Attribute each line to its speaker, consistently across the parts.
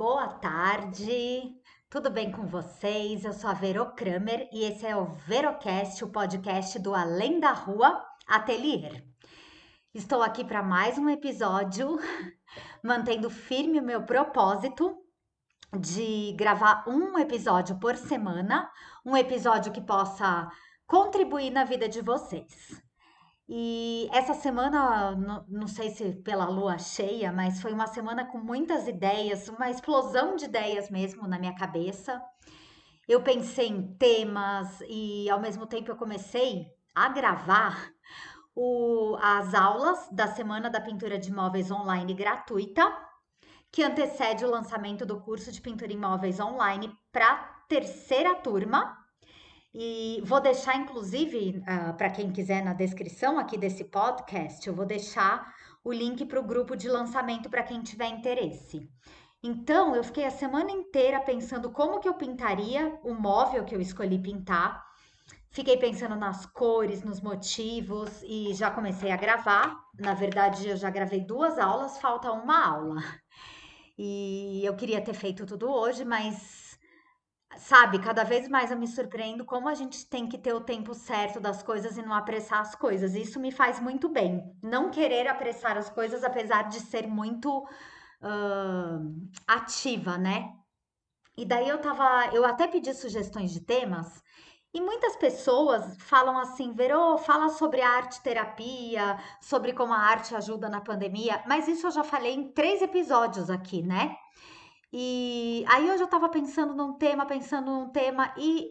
Speaker 1: Boa tarde, tudo bem com vocês? Eu sou a Vero Kramer e esse é o Verocast, o podcast do Além da Rua Atelier. Estou aqui para mais um episódio, mantendo firme o meu propósito de gravar um episódio por semana, um episódio que possa contribuir na vida de vocês. E essa semana, não, sei se pela lua cheia, mas foi uma semana com muitas ideias, uma explosão de ideias mesmo na minha cabeça. Eu pensei em temas e ao mesmo tempo eu comecei a gravar o, as aulas da Semana da Pintura de Móveis Online gratuita, que antecede o lançamento do curso de pintura em móveis online para terceira turma e vou deixar, inclusive, uh, ah, para quem quiser na descrição aqui desse podcast, eu vou deixar o link para o grupo de lançamento para quem tiver interesse. Então, eu fiquei a semana inteira pensando como que eu pintaria o móvel que eu escolhi pintar. Fiquei pensando nas cores, nos motivos e já comecei a gravar. Na verdade, eu já gravei duas aulas, falta uma aula. E eu queria ter feito tudo hoje, mas sabe, cada vez mais eu me surpreendo como a gente tem que ter o tempo certo das coisas e não apressar as coisas. Isso me faz muito bem. Não querer apressar as coisas, apesar de ser muito uh, ativa, né? E daí eu tava, eu até pedi sugestões de temas. E muitas pessoas falam assim, Verô, fala sobre arte terapia, sobre como a arte ajuda na pandemia, mas isso eu já falei em três episódios aqui, né? E aí eu já estava pensando num tema, pensando num tema, e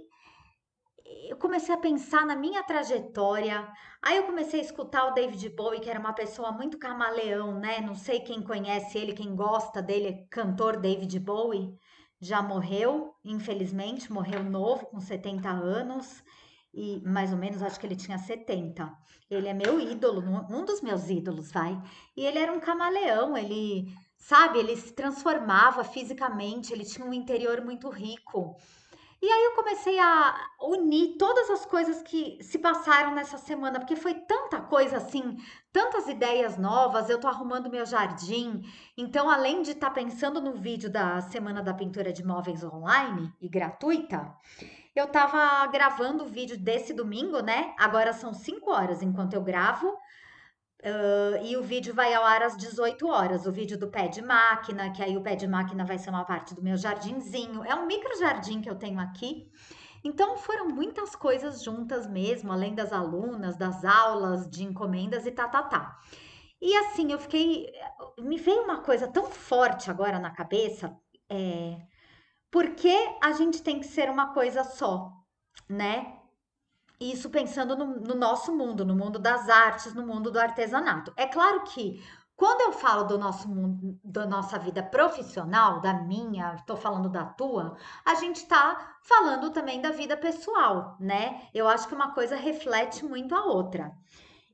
Speaker 1: eu comecei a pensar na minha trajetória. Aí eu comecei a escutar o David Bowie, que era uma pessoa muito camaleão, né? Não sei quem conhece ele, quem gosta dele, cantor David Bowie. Já morreu, infelizmente, morreu novo, com 70 anos, e mais ou menos acho que ele tinha 70. Ele é meu ídolo, um dos meus ídolos, vai. E ele era um camaleão, ele sabe? Ele se transformava fisicamente, ele tinha um interior muito rico. E aí eu comecei a unir todas as coisas que se passaram nessa semana, porque foi tanta coisa assim, tantas ideias novas, eu tô arrumando meu jardim. Então, além de estar tá pensando no vídeo da Semana da Pintura de Móveis online e gratuita, eu tava gravando o vídeo desse domingo, né? Agora são 5 horas enquanto eu gravo. Uh, e o vídeo vai ao ar às 18 horas, o vídeo do pé de máquina, que aí o pé de máquina vai ser uma parte do meu jardinzinho. É um micro jardim que eu tenho aqui. Então foram muitas coisas juntas mesmo, além das alunas, das aulas, de encomendas e tá, tá, tá. E assim, eu fiquei. Me veio uma coisa tão forte agora na cabeça, é. Por que a gente tem que ser uma coisa só, né? Isso pensando no, no nosso mundo, no mundo das artes, no mundo do artesanato. É claro que quando eu falo do nosso mundo, da nossa vida profissional, da minha, estou falando da tua, a gente está falando também da vida pessoal, né? Eu acho que uma coisa reflete muito a outra.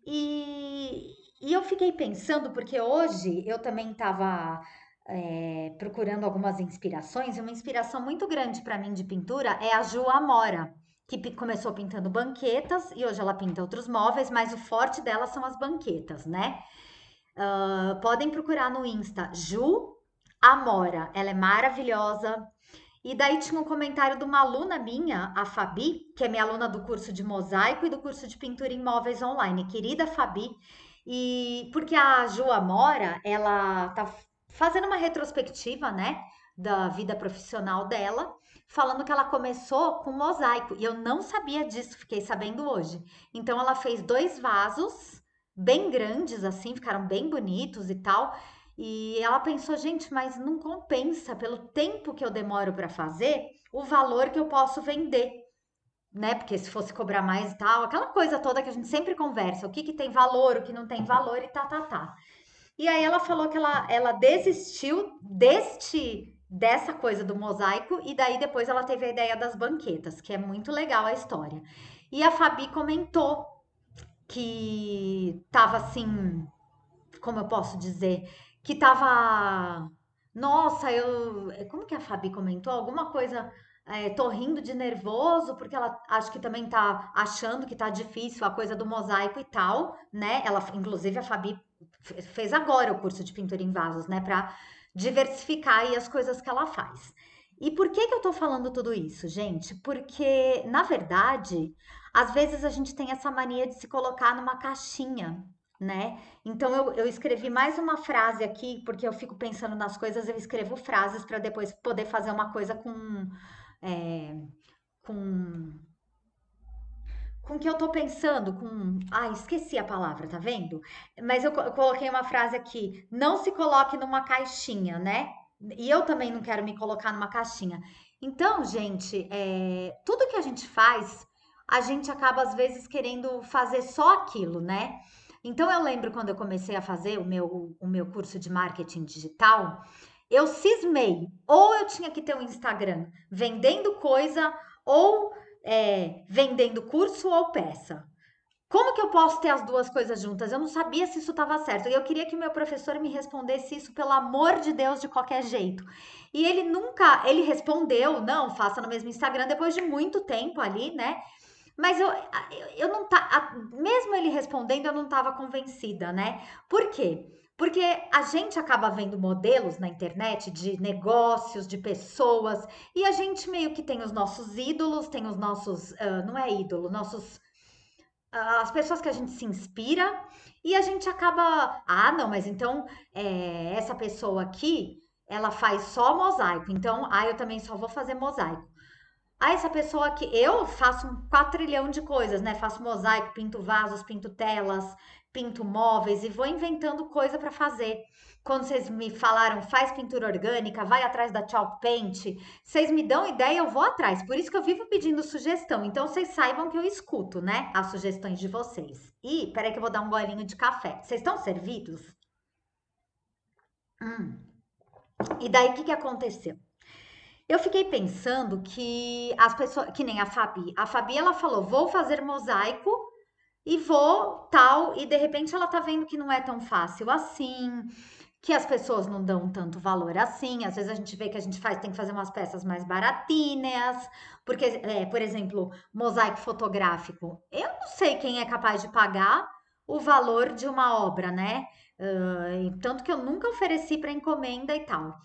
Speaker 1: E, e eu fiquei pensando, porque hoje eu também estava é, procurando algumas inspirações, e uma inspiração muito grande para mim de pintura é a Ju Amora que começou pintando banquetas e hoje ela pinta outros móveis, mas o forte dela são as banquetas, né? Uh, podem procurar no Insta Ju Amora, ela é maravilhosa. E daí tinha um comentário de uma aluna minha, a Fabi, que é minha aluna do curso de mosaico e do curso de pintura em móveis online, querida Fabi. E porque a Ju Amora, ela tá fazendo uma retrospectiva, né, da vida profissional dela falando que ela começou com mosaico. E eu não sabia disso, fiquei sabendo hoje. Então ela fez dois vasos bem grandes, assim, ficaram bem bonitos e tal. E ela pensou, gente, mas não compensa pelo tempo que eu demoro para fazer o valor que eu posso vender, né? Porque se fosse cobrar mais e tal, aquela coisa toda que a gente sempre conversa, o que, que tem valor, o que não tem valor e tá, tá, tá. E aí ela falou que ela, ela desistiu deste dessa coisa do mosaico e daí depois ela teve a ideia das banquetas, que é muito legal a história. E a Fabi comentou que tava assim, como eu posso dizer, que tava nossa, eu, como que a Fabi comentou? Alguma coisa é, tô rindo de nervoso, porque ela acho que também tá achando que tá difícil a coisa do mosaico e tal, né? Ela, inclusive, a Fabi fez agora o curso de pintura em vasos, né? Pra diversificar aí as coisas que ela faz. E por que, que eu tô falando tudo isso, gente? Porque, na verdade, às vezes a gente tem essa mania de se colocar numa caixinha, né? Então eu, eu escrevi mais uma frase aqui, porque eu fico pensando nas coisas, eu escrevo frases para depois poder fazer uma coisa com. É, com com o que eu tô pensando, com. Ai, esqueci a palavra, tá vendo? Mas eu, eu coloquei uma frase aqui: não se coloque numa caixinha, né? E eu também não quero me colocar numa caixinha. Então, gente, é, tudo que a gente faz, a gente acaba às vezes querendo fazer só aquilo, né? Então, eu lembro quando eu comecei a fazer o meu, o meu curso de marketing digital, eu cismei. Ou eu tinha que ter um Instagram vendendo coisa, ou é, vendendo curso ou peça. Como que eu posso ter as duas coisas juntas? Eu não sabia se isso estava certo. E eu queria que o meu professor me respondesse isso, pelo amor de Deus, de qualquer jeito. E ele nunca, ele respondeu, não, faça no mesmo Instagram, depois de muito tempo ali, né? Mas eu, eu não tá, mesmo ele respondendo, eu não estava convencida, né? Por quê? Porque a gente acaba vendo modelos na internet de negócios, de pessoas, e a gente meio que tem os nossos ídolos, tem os nossos, uh, não é ídolo, nossos uh, as pessoas que a gente se inspira, e a gente acaba, ah, não, mas então é, essa pessoa aqui, ela faz só mosaico, então, ah, eu também só vou fazer mosaico. Ah, essa pessoa aqui, eu faço um quatrilhão de coisas, né? Faço mosaico, pinto vasos, pinto telas, pinto móveis e vou inventando coisa para fazer. Quando vocês me falaram, faz pintura orgânica, vai atrás da chalk paint, vocês me dão ideia, eu vou atrás. Por isso que eu vivo pedindo sugestão. Então vocês saibam que eu escuto, né, as sugestões de vocês. E peraí que eu vou dar um golinho de café. Vocês estão servidos? Hum. E daí o que, que aconteceu? Eu fiquei pensando que as pessoas, que nem a Fabi, a Fabi ela falou: vou fazer mosaico e vou tal, e de repente ela tá vendo que não é tão fácil assim, que as pessoas não dão tanto valor assim. Às vezes a gente vê que a gente faz, tem que fazer umas peças mais baratinhas, porque, é, por exemplo, mosaico fotográfico. Eu não sei quem é capaz de pagar o valor de uma obra, né? Uh, tanto que eu nunca ofereci para encomenda e tal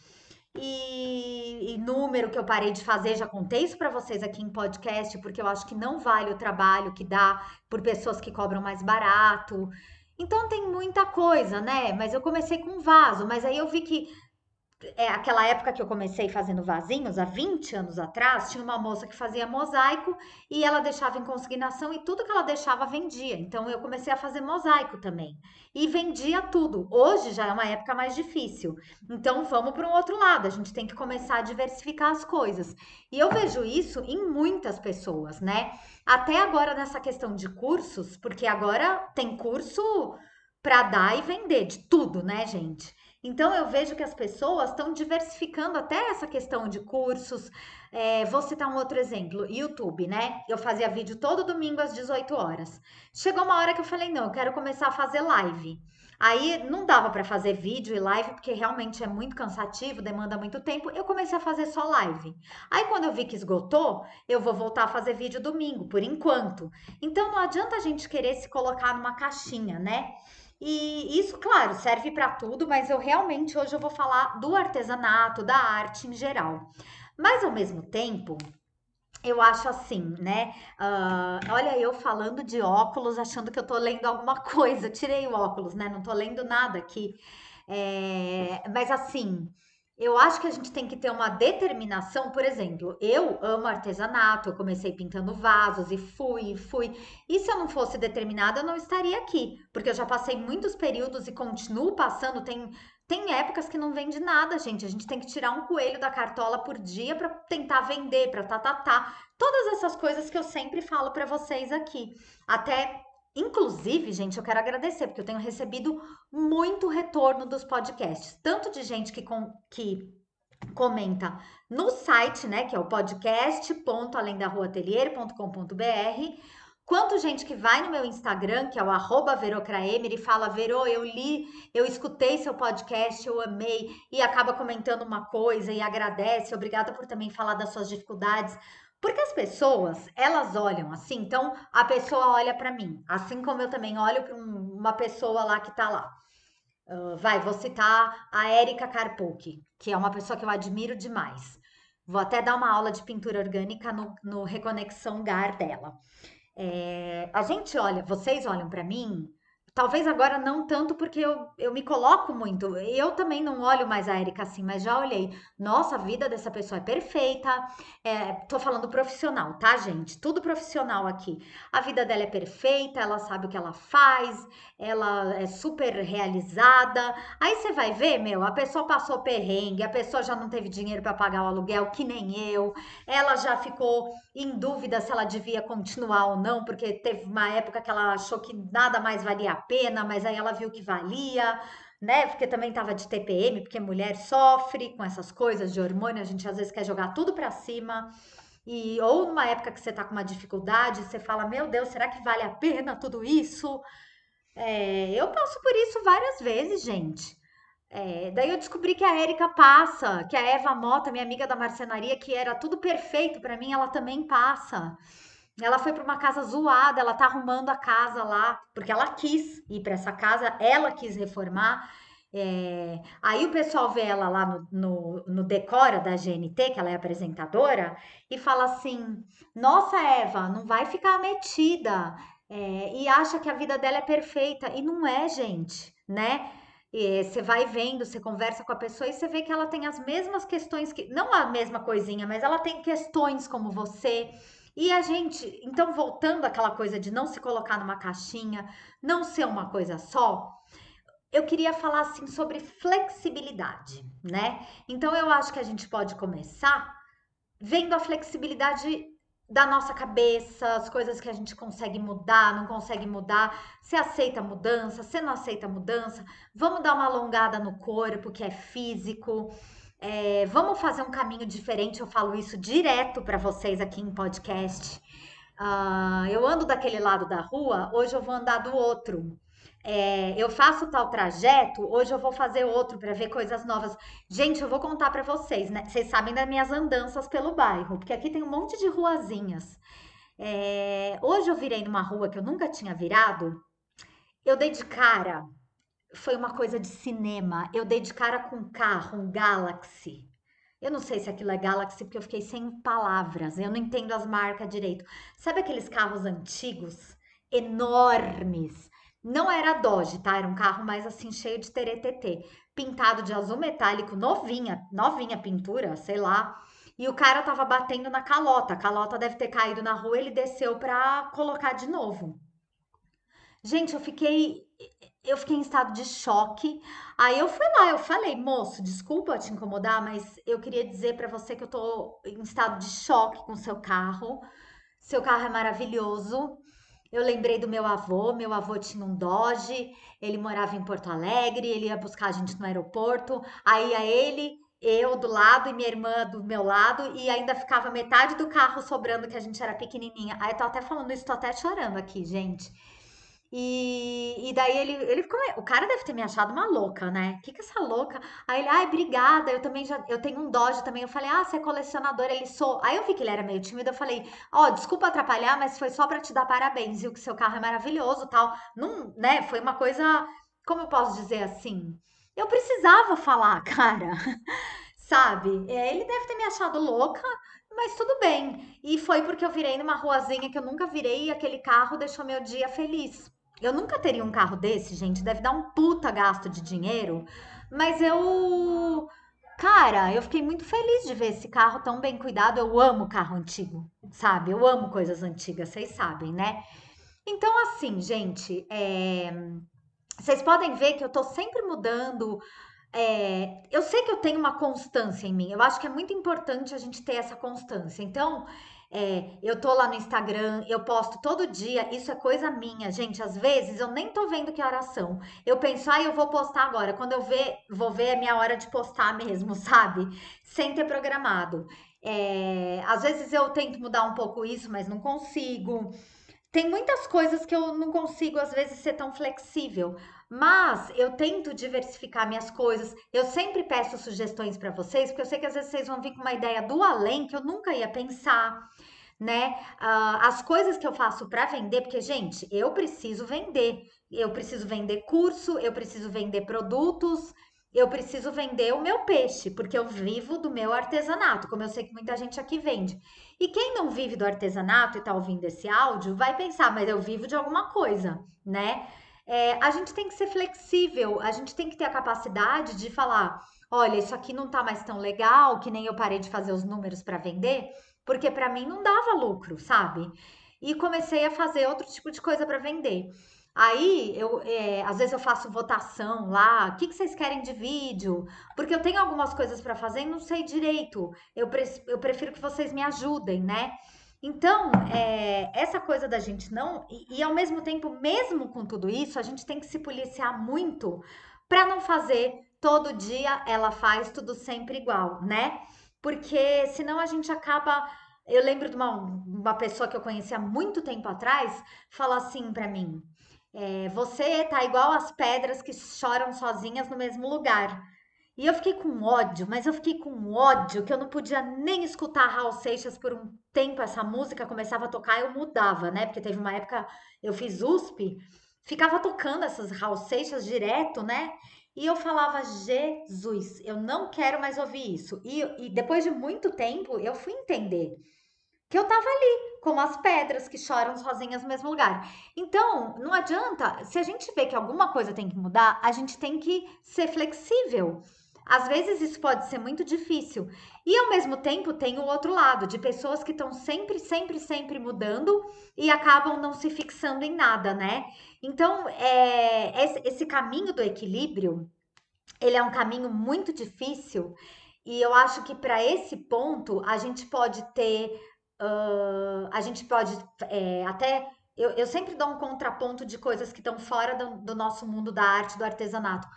Speaker 1: e, e, número que eu parei de fazer, já contei isso para vocês aqui em podcast, porque eu acho que não vale o trabalho que dá por pessoas que cobram mais barato. Então tem muita coisa, né? Mas eu comecei com vaso, mas aí eu vi que é, aquela época que eu comecei fazendo vasinhos, há 20 anos atrás, tinha uma moça que fazia mosaico e ela deixava em consignação e tudo que ela deixava vendia. Então eu comecei a fazer mosaico também. E vendia tudo. Hoje já é uma época mais difícil. Então vamos para um outro lado, a gente tem que começar a diversificar as coisas. E eu vejo isso em muitas pessoas, né? Até agora nessa questão de cursos, porque agora tem curso para dar e vender de tudo, né, gente? Então eu vejo que as pessoas estão diversificando até essa questão de cursos. É, vou citar um outro exemplo: YouTube, né? Eu fazia vídeo todo domingo às 18 horas. Chegou uma hora que eu falei: não, eu quero começar a fazer live. Aí não dava para fazer vídeo e live porque realmente é muito cansativo, demanda muito tempo. Eu comecei a fazer só live. Aí quando eu vi que esgotou, eu vou voltar a fazer vídeo domingo, por enquanto. Então não adianta a gente querer se colocar numa caixinha, né? E isso, claro, serve para tudo, mas eu realmente hoje eu vou falar do artesanato, da arte em geral. Mas ao mesmo tempo, eu acho assim, né? Uh, olha, eu falando de óculos, achando que eu tô lendo alguma coisa. Tirei o óculos, né? Não tô lendo nada aqui. É, mas assim, eu acho que a gente tem que ter uma determinação, por exemplo, eu amo artesanato, eu comecei pintando vasos e fui, fui. E se eu não fosse determinada, eu não estaria aqui, porque eu já passei muitos períodos e continuo passando, tem tem épocas que não vende nada, gente. A gente tem que tirar um coelho da cartola por dia para tentar vender, para tá, tá, tá. Todas essas coisas que eu sempre falo para vocês aqui. Até Inclusive, gente, eu quero agradecer, porque eu tenho recebido muito retorno dos podcasts, tanto de gente que, com, que comenta no site, né, que é o podcast.alendarruatelier.com.br, quanto gente que vai no meu Instagram, que é o arroba Verocraemer, e fala, Vero, eu li, eu escutei seu podcast, eu amei, e acaba comentando uma coisa e agradece, obrigada por também falar das suas dificuldades. Porque as pessoas, elas olham assim, então a pessoa olha para mim, assim como eu também olho para um, uma pessoa lá que tá lá. Uh, vai, vou citar a Érica Carpucci, que é uma pessoa que eu admiro demais. Vou até dar uma aula de pintura orgânica no, no Reconexão GAR dela. É, a gente olha, vocês olham para mim Talvez agora não tanto porque eu, eu me coloco muito. Eu também não olho mais a Erika assim, mas já olhei. Nossa, a vida dessa pessoa é perfeita. É, tô falando profissional, tá, gente? Tudo profissional aqui. A vida dela é perfeita, ela sabe o que ela faz, ela é super realizada. Aí você vai ver, meu, a pessoa passou perrengue, a pessoa já não teve dinheiro para pagar o aluguel, que nem eu. Ela já ficou em dúvida se ela devia continuar ou não, porque teve uma época que ela achou que nada mais valia pena, mas aí ela viu que valia, né? Porque também tava de TPM, porque mulher sofre com essas coisas de hormônio, a gente às vezes quer jogar tudo para cima. E ou numa época que você tá com uma dificuldade, você fala: "Meu Deus, será que vale a pena tudo isso?" É, eu passo por isso várias vezes, gente. É, daí eu descobri que a Érica passa, que a Eva Mota, minha amiga da marcenaria, que era tudo perfeito para mim, ela também passa. Ela foi para uma casa zoada, ela tá arrumando a casa lá, porque ela quis ir para essa casa, ela quis reformar. É... Aí o pessoal vê ela lá no, no, no, Decora da GNT, que ela é apresentadora, e fala assim: Nossa, Eva, não vai ficar metida. É... e acha que a vida dela é perfeita. E não é, gente, né? você vai vendo, você conversa com a pessoa e você vê que ela tem as mesmas questões que. Não a mesma coisinha, mas ela tem questões como você. E a gente, então, voltando àquela coisa de não se colocar numa caixinha, não ser uma coisa só, eu queria falar assim sobre flexibilidade, né? Então, eu acho que a gente pode começar vendo a flexibilidade da nossa cabeça, as coisas que a gente consegue mudar, não consegue mudar, você aceita mudança, você não aceita mudança, vamos dar uma alongada no corpo, que é físico, é, vamos fazer um caminho diferente. Eu falo isso direto para vocês aqui em podcast. Uh, eu ando daquele lado da rua, hoje eu vou andar do outro. É, eu faço tal trajeto, hoje eu vou fazer outro para ver coisas novas. Gente, eu vou contar para vocês, né? Vocês sabem das minhas andanças pelo bairro, porque aqui tem um monte de ruazinhas. É, hoje eu virei numa rua que eu nunca tinha virado. Eu dei de cara foi uma coisa de cinema. Eu dei de cara com um carro, um Galaxy. Eu não sei se aquilo é Galaxy, porque eu fiquei sem palavras. Eu não entendo as marcas direito. Sabe aqueles carros antigos? Enormes. Não era Dodge, tá? Era um carro mais assim, cheio de teretetê. Pintado de azul metálico, novinha, novinha pintura, sei lá. E o cara tava batendo na calota. A calota deve ter caído na rua, ele desceu pra colocar de novo. Gente, eu fiquei eu fiquei em estado de choque. Aí eu fui lá, eu falei, moço, desculpa te incomodar, mas eu queria dizer para você que eu tô em estado de choque com seu carro. Seu carro é maravilhoso. Eu lembrei do meu avô, meu avô tinha um Dodge, ele morava em Porto Alegre, ele ia buscar a gente no aeroporto, aí a ele, eu do lado e minha irmã do meu lado, e ainda ficava metade do carro sobrando que a gente era pequenininha. Aí eu tô até falando isso, tô até chorando aqui, gente. E, e daí ele, ele ficou. O cara deve ter me achado uma louca, né? O que que é essa louca? Aí ele, ai, obrigada, eu também já. Eu tenho um Dodge também. Eu falei, ah, você é colecionador, ele sou. Aí eu vi que ele era meio tímido, eu falei, ó, oh, desculpa atrapalhar, mas foi só para te dar parabéns, viu? Que seu carro é maravilhoso tal. Não, né? Foi uma coisa. Como eu posso dizer assim? Eu precisava falar, cara. Sabe? É, ele deve ter me achado louca, mas tudo bem. E foi porque eu virei numa ruazinha que eu nunca virei e aquele carro deixou meu dia feliz. Eu nunca teria um carro desse, gente. Deve dar um puta gasto de dinheiro. Mas eu. Cara, eu fiquei muito feliz de ver esse carro tão bem cuidado. Eu amo carro antigo, sabe? Eu amo coisas antigas, vocês sabem, né? Então, assim, gente, é... vocês podem ver que eu tô sempre mudando. É... Eu sei que eu tenho uma constância em mim. Eu acho que é muito importante a gente ter essa constância. Então, é, eu tô lá no Instagram, eu posto todo dia, isso é coisa minha, gente. Às vezes eu nem tô vendo que horas são. Eu penso, ah, eu vou postar agora. Quando eu ver, vou ver, é minha hora de postar mesmo, sabe? Sem ter programado. É, às vezes eu tento mudar um pouco isso, mas não consigo. Tem muitas coisas que eu não consigo, às vezes, ser tão flexível. Mas eu tento diversificar minhas coisas. Eu sempre peço sugestões para vocês, porque eu sei que às vezes vocês vão vir com uma ideia do além que eu nunca ia pensar, né? Uh, as coisas que eu faço para vender, porque, gente, eu preciso vender. eu preciso vender curso, eu preciso vender produtos, eu preciso vender o meu peixe, porque eu vivo do meu artesanato, como eu sei que muita gente aqui vende. E quem não vive do artesanato e está ouvindo esse áudio, vai pensar, mas eu vivo de alguma coisa, né? É, a gente tem que ser flexível, a gente tem que ter a capacidade de falar: olha, isso aqui não tá mais tão legal, que nem eu parei de fazer os números para vender, porque para mim não dava lucro, sabe? E comecei a fazer outro tipo de coisa para vender. Aí, eu, é, às vezes eu faço votação lá, o que, que vocês querem de vídeo? Porque eu tenho algumas coisas para fazer e não sei direito. Eu, pre eu prefiro que vocês me ajudem, né? Então, é, essa coisa da gente não. E, e, ao mesmo tempo, mesmo com tudo isso, a gente tem que se policiar muito para não fazer todo dia ela faz tudo sempre igual, né? Porque senão a gente acaba. Eu lembro de uma, uma pessoa que eu conheci há muito tempo atrás falar assim para mim. É, você tá igual as pedras que choram sozinhas no mesmo lugar. E eu fiquei com ódio, mas eu fiquei com ódio que eu não podia nem escutar Raul Seixas por um tempo. Essa música começava a tocar, eu mudava, né? Porque teve uma época, eu fiz USP, ficava tocando essas Raul Seixas direto, né? E eu falava, Jesus, eu não quero mais ouvir isso. E, e depois de muito tempo, eu fui entender que eu tava ali, como as pedras que choram sozinhas no mesmo lugar. Então, não adianta, se a gente vê que alguma coisa tem que mudar, a gente tem que ser flexível. Às vezes isso pode ser muito difícil. E ao mesmo tempo tem o outro lado, de pessoas que estão sempre, sempre, sempre mudando e acabam não se fixando em nada, né? Então, é, esse, esse caminho do equilíbrio, ele é um caminho muito difícil. E eu acho que para esse ponto a gente pode ter Uh, a gente pode é, até. Eu, eu, sempre dou um contraponto de coisas que estão fora do, do, nosso mundo da arte, do artesanato.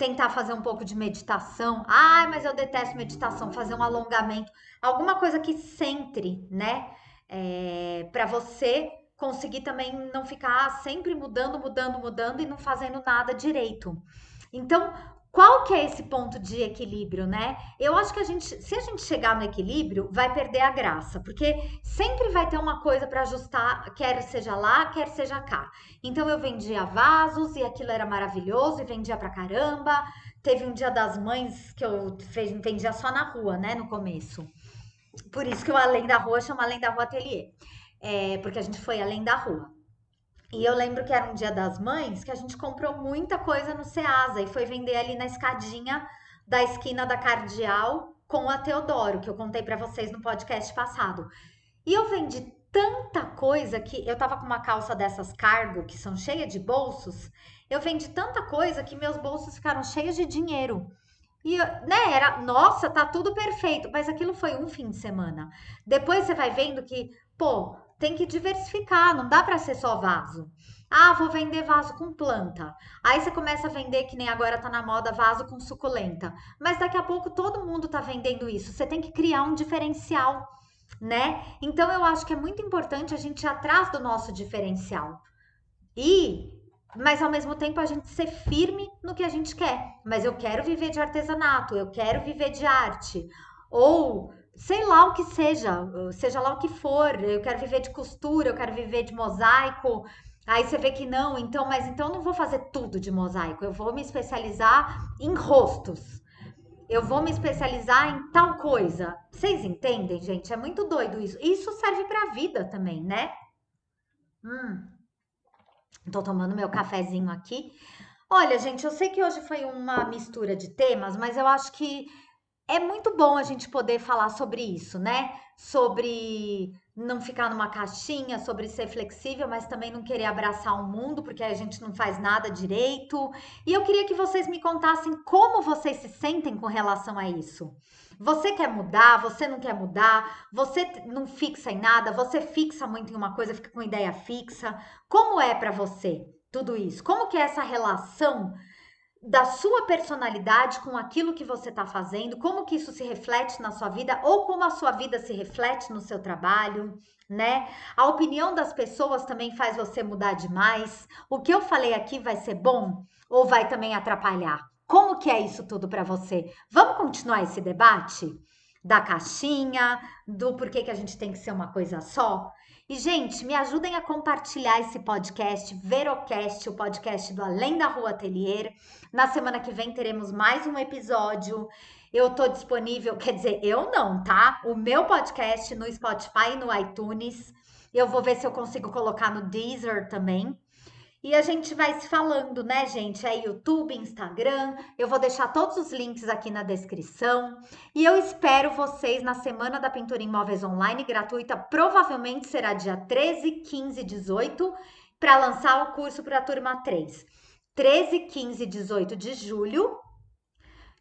Speaker 1: Tentar fazer um pouco de meditação. Ai, mas eu detesto meditação. Fazer um alongamento. Alguma coisa que centre, né? É, para você conseguir também não ficar sempre mudando, mudando, mudando e não fazendo nada direito. Então, qual que é esse ponto de equilíbrio, né? Eu acho que a gente, se a gente chegar no equilíbrio, vai perder a graça, porque sempre vai ter uma coisa para ajustar, quer seja lá, quer seja cá. Então eu vendia vasos e aquilo era maravilhoso e vendia pra caramba. Teve um dia das mães que eu vendia só na rua, né, no começo. Por isso que o Além da Rua chama Além da Rua Ateliê. É, porque a gente foi além da rua. E eu lembro que era um dia das mães que a gente comprou muita coisa no Ceasa e foi vender ali na escadinha da esquina da Cardeal com a Teodoro, que eu contei para vocês no podcast passado. E eu vendi tanta coisa que eu tava com uma calça dessas cargo que são cheias de bolsos. Eu vendi tanta coisa que meus bolsos ficaram cheios de dinheiro. E, né, era, nossa, tá tudo perfeito, mas aquilo foi um fim de semana. Depois você vai vendo que, pô, tem que diversificar, não dá para ser só vaso. Ah, vou vender vaso com planta. Aí você começa a vender, que nem agora tá na moda, vaso com suculenta. Mas daqui a pouco todo mundo tá vendendo isso. Você tem que criar um diferencial, né? Então eu acho que é muito importante a gente ir atrás do nosso diferencial. E mas ao mesmo tempo a gente ser firme no que a gente quer. Mas eu quero viver de artesanato, eu quero viver de arte. Ou sei lá o que seja, seja lá o que for, eu quero viver de costura, eu quero viver de mosaico. Aí você vê que não, então, mas então eu não vou fazer tudo de mosaico, eu vou me especializar em rostos. Eu vou me especializar em tal coisa. Vocês entendem, gente? É muito doido isso. Isso serve para a vida também, né? Hum. Tô tomando meu cafezinho aqui. Olha, gente, eu sei que hoje foi uma mistura de temas, mas eu acho que é muito bom a gente poder falar sobre isso, né? Sobre não ficar numa caixinha, sobre ser flexível, mas também não querer abraçar o mundo, porque a gente não faz nada direito. E eu queria que vocês me contassem como vocês se sentem com relação a isso. Você quer mudar, você não quer mudar, você não fixa em nada, você fixa muito em uma coisa, fica com ideia fixa. Como é para você tudo isso? Como que é essa relação da sua personalidade com aquilo que você está fazendo, como que isso se reflete na sua vida ou como a sua vida se reflete no seu trabalho, né? A opinião das pessoas também faz você mudar demais. O que eu falei aqui vai ser bom ou vai também atrapalhar? Como que é isso tudo para você? Vamos continuar esse debate? Da caixinha, do porquê que a gente tem que ser uma coisa só. E, gente, me ajudem a compartilhar esse podcast, Verocast, o podcast do Além da Rua Atelier. Na semana que vem teremos mais um episódio. Eu tô disponível, quer dizer, eu não, tá? O meu podcast no Spotify e no iTunes. Eu vou ver se eu consigo colocar no Deezer também. E a gente vai se falando, né, gente? É YouTube, Instagram. Eu vou deixar todos os links aqui na descrição. E eu espero vocês na Semana da Pintura em Móveis Online gratuita. Provavelmente será dia 13, 15 e 18 para lançar o curso para a turma 3. 13, 15 e 18 de julho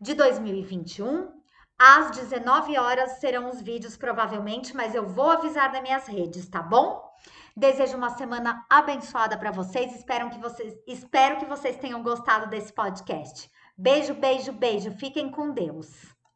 Speaker 1: de 2021. Às 19 horas serão os vídeos, provavelmente, mas eu vou avisar nas minhas redes, tá bom? Desejo uma semana abençoada para vocês. Espero que vocês, espero que vocês tenham gostado desse podcast. Beijo, beijo, beijo. Fiquem com Deus.